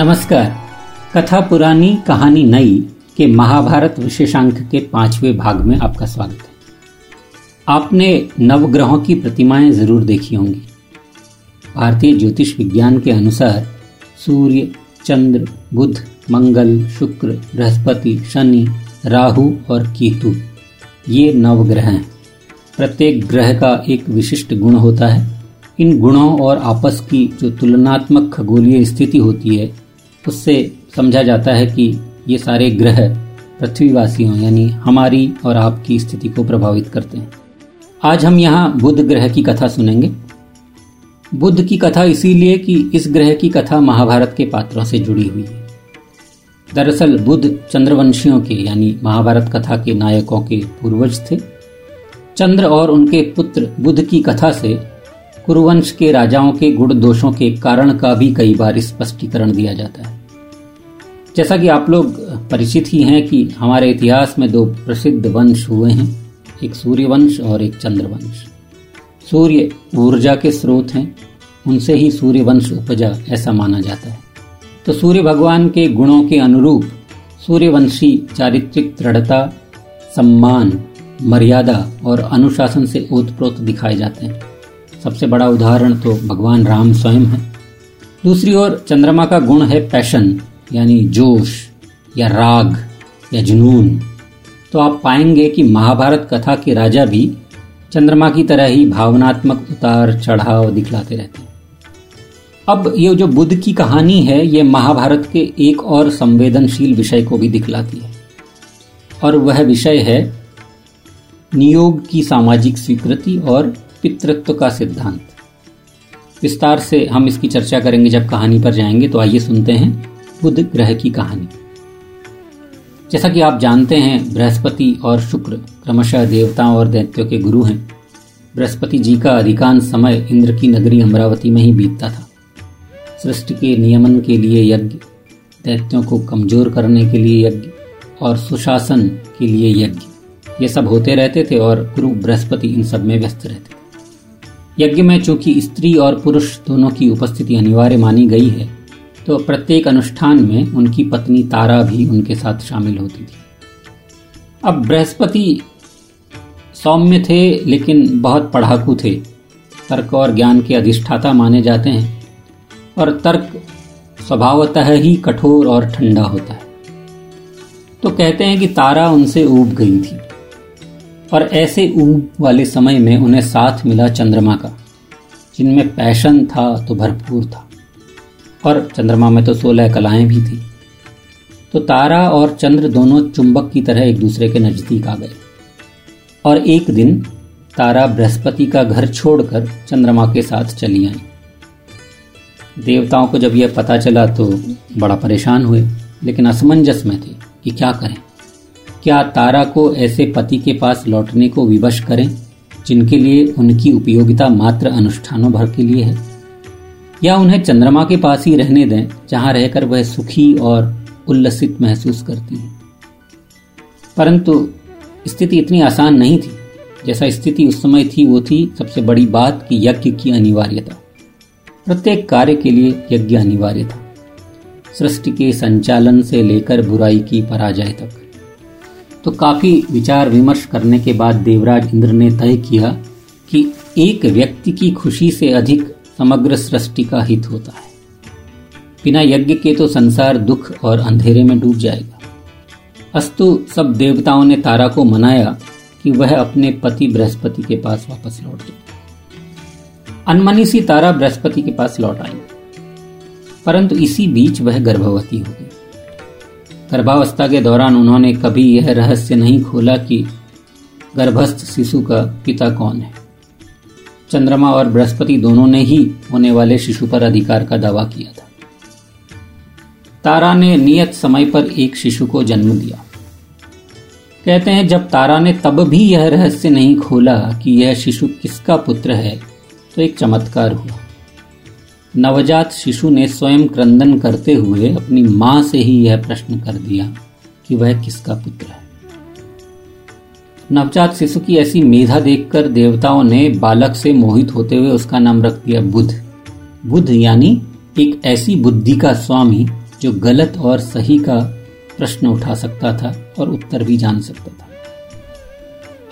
नमस्कार। कथा पुरानी कहानी नई के महाभारत विशेषांक के पाँचवें भाग में आपका स्वागत है। आपने नवग्रहों की प्रतिमाएँ ज़रूर देखी होंगी। भारतीय ज्योतिष विज्ञान के अनुसार सूर्य, चंद्र, बुध, मंगल, शुक्र, बृहस्पति, शनि, राहु और केतु, ये नवग्रह हैं। प्रत्येक ग्रह का एक विशिष्ट गुण होता है। इन गुणों और आपस की जो तुलनात्मक खगोलीय स्थिति होती है उससे समझा जाता है कि ये सारे ग्रह पृथ्वीवासियों, यानी हमारी और आपकी स्थिति को प्रभावित करते हैं। आज हम यहाँ बुध ग्रह की कथा सुनेंगे। बुद्ध की कथा इसीलिए कि इस ग्रह की कथा महाभारत के पात्रों से जुड़ी हुई है। दरअसल बुद्ध चंद्रवंशियों के, यानी महाभारत कथा के नायकों के पूर्वज थे। चंद्र और उनके पुत्र बुद्ध की कथा से कुरुवंश के राजाओं के गुण दोषों के कारण का भी कई बार स्पष्टीकरण दिया जाता है। जैसा कि आप लोग परिचित ही हैं कि हमारे इतिहास में दो प्रसिद्ध वंश हुए हैं, एक सूर्य वंश और एक चंद्र वंश सूर्य ऊर्जा के स्रोत हैं, उनसे ही सूर्य वंश उपजा ऐसा माना जाता है। तो सूर्य भगवान के गुणों के अनुरूप सूर्यवंशी चारित्रिक दृढ़ता, सम्मान, मर्यादा और अनुशासन से ओतप्रोत दिखाए जाते हैं। सबसे बड़ा उदाहरण तो भगवान राम स्वयं है। दूसरी ओर चंद्रमा का गुण है पैशन, यानी जोश, या राग, या जुनून। तो आप पाएँगे कि महाभारत कथा के राजा भी चंद्रमा की तरह ही भावनात्मक उतार चढ़ाव दिखलाते रहते हैं। अब ये जो बुद्ध की कहानी है, ये महाभारत के एक और संवेदनशील विषय को भी दिखलाती है। और वह विषय है नियोग की सामाजिक स्वीकृति और पितृत्व का सिद्धांत। विस्तार से हम इसकी चर्चा करेंगे जब कहानी पर जाएँगे तो आइए सुनते हैं बुध ग्रह की कहानी। जैसा कि आप जानते हैं, बृहस्पति और शुक्र क्रमशः देवताओं और दैत्यों के गुरु हैं। बृहस्पति जी का अधिकांश समय इंद्र की नगरी अमरावती में ही बीतता था। सृष्टि के नियमन के लिए यज्ञ, दैत्यों को कमज़ोर करने के लिए यज्ञ और सुशासन के लिए यज्ञ, ये सब होते रहते थे और गुरु बृहस्पति इन सब में व्यस्त रहते थे। यज्ञ में चूँकि स्त्री और पुरुष दोनों की उपस्थिति अनिवार्य मानी गई है तो प्रत्येक अनुष्ठान में उनकी पत्नी तारा भी उनके साथ शामिल होती थी। अब बृहस्पति सौम्य थे, लेकिन बहुत पढ़ाकू थे। तर्क और ज्ञान के अधिष्ठाता माने जाते हैं, और तर्क स्वभावतः ही कठोर और ठंडा होता है। तो कहते हैं कि तारा उनसे ऊब गई थी। और ऐसे ऊब वाले समय में उन्हें साथ मिला चंद्रमा का, जिनमें पैशन था तो भरपूर था। और चंद्रमा में तो सोलह कलाएँ भी थी। तो तारा और चंद्र दोनों चुंबक की तरह एक दूसरे के नज़दीक आ गए। और एक दिन तारा बृहस्पति का घर छोड़कर चंद्रमा के साथ चली आई। देवताओं को जब यह पता चला तो बड़ा परेशान हुए, लेकिन असमंजस में थे कि क्या करें। क्या तारा को ऐसे पति के पास लौटने को विवश करें, जिनके लिए उनकी उपयोगिता मात्र अनुष्ठानों भर के लिए है? या उन्हें चंद्रमा के पास ही रहने दें, जहाँ रहकर वह सुखी और उल्लसित महसूस करती हैं? परंतु स्थिति इतनी आसान नहीं थी। जैसा स्थिति उस समय थी, वो थी सबसे बड़ी बात कि यज्ञ की अनिवार्यता। प्रत्येक कार्य के लिए यज्ञ अनिवार्य था। सृष्टि के संचालन से लेकर बुराई की पराजय तक। तो काफ़ी विचार विमर्श करने के बाद देवराज इंद्र ने तय किया कि एक व्यक्ति की खुशी से अधिक समग्र सृष्टि का हित होता है। बिना यज्ञ के तो संसार दुख और अंधेरे में डूब जाएगा। अस्तु सब देवताओं ने तारा को मनाया कि वह अपने पति बृहस्पति के पास वापस लौट जाए। अनमनी सी तारा बृहस्पति के पास लौट आई। परंतु इसी बीच वह गर्भवती हो गई। गर्भावस्था के दौरान उन्होंने कभी यह रहस्य नहीं खोला कि गर्भस्थ शिशु का पिता कौन है। चंद्रमा और बृहस्पति दोनों ने ही होने वाले शिशु पर अधिकार का दावा किया था। तारा ने नियत समय पर एक शिशु को जन्म दिया। कहते हैं, जब तारा ने तब भी यह रहस्य नहीं खोला कि यह शिशु किसका पुत्र है तो एक चमत्कार हुआ। नवजात शिशु ने स्वयं क्रंदन करते हुए अपनी माँ से ही यह प्रश्न कर दिया कि वह किसका पुत्र है। नवजात शिशु की ऐसी मेधा देखकर देवताओं ने बालक से मोहित होते हुए उसका नाम रख दिया बुध। बुध यानी एक ऐसी बुद्धि का स्वामी जो गलत और सही का प्रश्न उठा सकता था और उत्तर भी जान सकता था।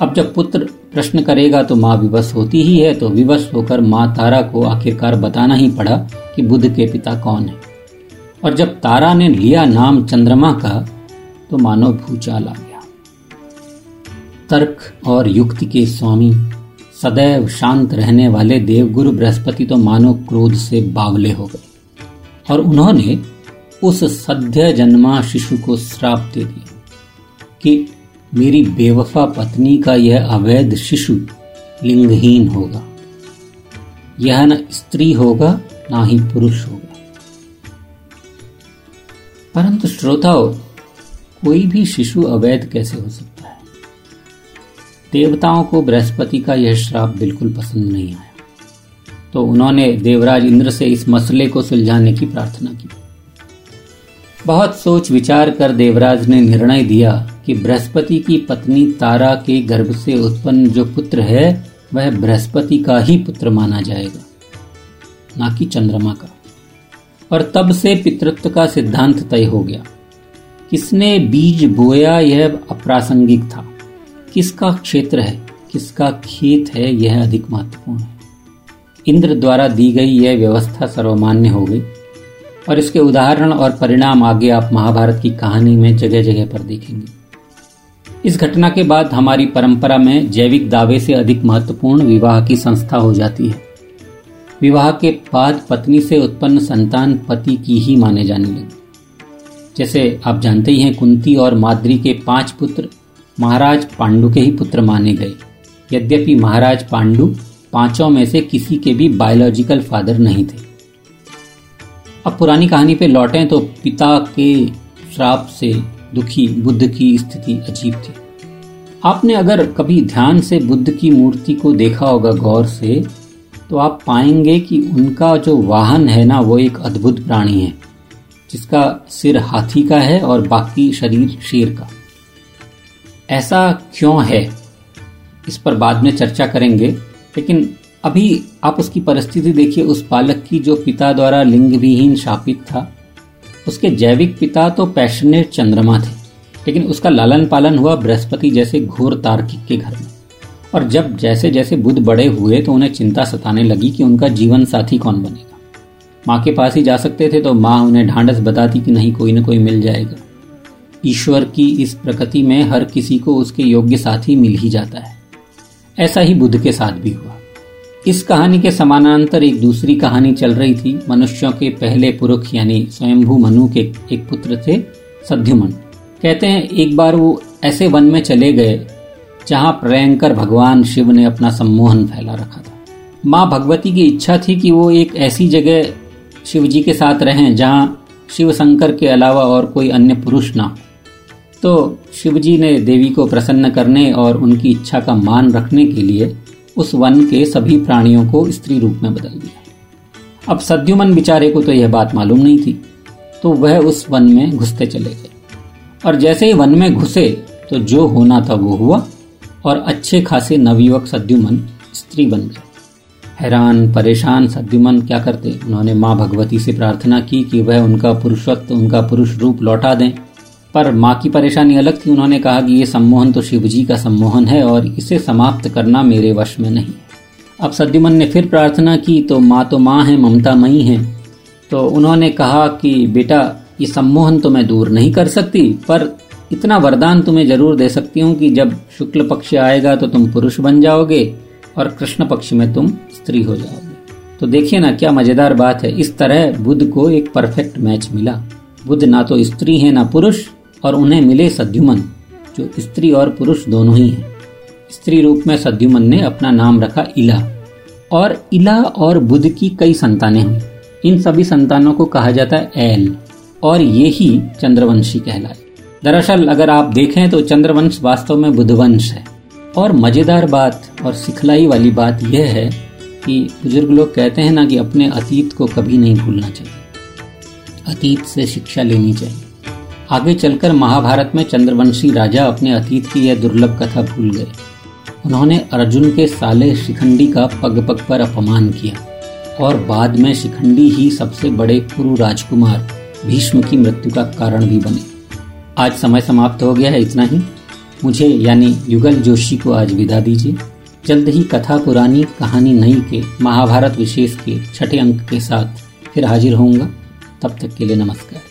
अब जब पुत्र प्रश्न करेगा तो माँ विवश होती ही है तो विवश होकर माँ तारा को आखिरकार बताना ही पड़ा कि बुद्ध के पिता कौन है। और जब तारा ने लिया नाम चंद्रमा का तो मानव भूचाल आ गया। तर्क और युक्ति के स्वामी, सदैव शांत रहने वाले देवगुरु बृहस्पति तो मानव क्रोध से बावले हो गए। और उन्होंने उस सद्य जन्मा शिशु को श्राप दे दिया कि मेरी बेवफा पत्नी का यह अवैध शिशु लिंगहीन होगा। यह न स्त्री होगा, ना ही पुरुष होगा। परंतु श्रोताओं, कोई भी शिशु अवैध कैसे हो सकता है? देवताओं को बृहस्पति का यह श्राप बिल्कुल पसंद नहीं आया। तो उन्होंने देवराज इंद्र से इस मसले को सुलझाने की प्रार्थना की। बहुत सोच विचार कर देवराज ने निर्णय दिया कि बृहस्पति की पत्नी तारा के गर्भ से उत्पन्न जो पुत्र है, वह बृहस्पति का ही पुत्र माना जाएगा, ना कि चंद्रमा का। और तब से पितृत्व का सिद्धांत तय हो गया। किसने बीज बोया यह अप्रासंगिक था। किसका क्षेत्र है, किसका खेत है, यह अधिक महत्वपूर्ण है। इंद्र द्वारा दी गई यह व्यवस्था सर्वमान्य हो गई। और इसके उदाहरण और परिणाम आगे आप महाभारत की कहानी में जगह जगह पर देखेंगे। इस घटना के बाद हमारी परंपरा में जैविक दावे से अधिक महत्वपूर्ण विवाह की संस्था हो जाती है। विवाह के बाद पत्नी से उत्पन्न संतान पति की ही माने जाने लगे। जैसे आप जानते ही हैं, कुंती और माद्री के पाँच पुत्र महाराज पांडु के ही पुत्र माने गए। यद्यपि महाराज पांडु पाँचों में से किसी के भी बायोलॉजिकल फादर नहीं थे। अब पुरानी कहानी पे लौटें तो पिता के श्राप से दुखी, बुद्ध की स्थिति अजीब थी। आपने अगर कभी ध्यान से बुद्ध की मूर्ति को देखा होगा गौर से तो आप पाएँगे कि उनका जो वाहन है ना, वो एक अद्भुत प्राणी है, जिसका सिर हाथी का है और बाकी शरीर शेर का। ऐसा क्यों है? इस पर बाद में चर्चा करेंगे, लेकिन अभी आप उसकी परिस्थिति देखिए, उस बालक की जो पिता द्वारा लिंग विहीन शापित था। उसके जैविक पिता तो पैशनेट चंद्रमा थे, लेकिन उसका लालन पालन हुआ बृहस्पति जैसे घोर तार्किक के घर में। और जब जैसे जैसे बुद्ध बड़े हुए तो उन्हें चिंता सताने लगी कि उनका जीवन साथी कौन बनेगा। माँ के पास ही जा सकते थे तो माँ उन्हें ढांढस बताती कि नहीं, कोई ना कोई मिल जाएगा। ईश्वर की इस प्रकृति में हर किसी को उसके योग्य साथी मिल ही जाता है। ऐसा ही बुद्ध के साथ भी हुआ। इस कहानी के समानांतर एक दूसरी कहानी चल रही थी। मनुष्यों के पहले पुरुष यानी स्वयंभू मनु के एक पुत्र थे सद्युमन। कहते हैं, एक बार वो ऐसे वन में चले गए, जहाँ प्रयंकर भगवान शिव ने अपना सम्मोहन फैला रखा था। माँ भगवती की इच्छा थी कि वो एक ऐसी जगह शिव जी के साथ रहें, जहाँ शिव शंकर के अलावा और कोई अन्य पुरुष ना तो शिवजी ने देवी को प्रसन्न करने और उनकी इच्छा का मान रखने के लिए उस वन के सभी प्राणियों को स्त्री रूप में बदल दिया अब सद्युमन बिचारे को तो यह बात मालूम नहीं थी तो वह उस वन में घुसते चले गए। और जैसे ही वन में घुसे तो जो होना था वो हुआ, और अच्छे खासे नवयुवक सद्युमन स्त्री बन गए। हैरान, परेशान सद्युमन क्या करते? उन्होंने माँ भगवती से प्रार्थना की कि वह उनका पुरुषत्व, उनका पुरुष रूप लौटा दें। पर माँ की परेशानी अलग थी। उन्होंने कहा कि ये सम्मोहन तो शिव जी का सम्मोहन है और इसे समाप्त करना मेरे वश में नहीं। अब सद्युमन ने फिर प्रार्थना की तो माँ तो माँ है, ममता मई है। तो उन्होंने कहा कि, बेटा, ये सम्मोहन तो मैं दूर नहीं कर सकती, पर इतना वरदान तुम्हें ज़रूर दे सकती हूँ कि जब शुक्ल पक्ष आएगा तो तुम पुरुष बन जाओगे और कृष्ण पक्ष में तुम स्त्री हो जाओगे। तो देखिए ना, क्या मज़ेदार बात है। इस तरह बुद्ध को एक परफेक्ट मैच मिला। बुद्ध ना तो स्त्री है, ना पुरुष और उन्हें मिले सद्युमन, जो स्त्री और पुरुष दोनों ही हैं। स्त्री रूप में सद्युमन ने अपना नाम रखा इला। और इला और बुद्ध की कई संतानें हुई। इन सभी संतानों को कहा जाता है एल, और ये ही चंद्रवंशी कहलाए। दरअसल, अगर आप देखें तो चंद्रवंश वास्तव में बुद्धवंश है। और मज़ेदार बात और सिखलाई वाली बात यह है कि बुज़ुर्ग लोग कहते हैं ना कि अपने अतीत को कभी नहीं भूलना चाहिए। अतीत से शिक्षा लेनी चाहिए। आगे चलकर महाभारत में चंद्रवंशी राजा अपने अतीत की यह दुर्लभ कथा भूल गए। उन्होंने अर्जुन के साले शिखंडी का पग पग पर अपमान किया और बाद में शिखंडी ही सबसे बड़े कुरु राजकुमार भीष्म की मृत्यु का कारण भी बने। आज समय समाप्त हो गया है, इतना ही। मुझे यानी युगल जोशी को आज विदा दीजिए। जल्द ही कथा पुरानी कहानी नई के महाभारत विशेष के छठे अंक के साथ फिर हाजिर होऊँगा। तब तक के लिए नमस्कार।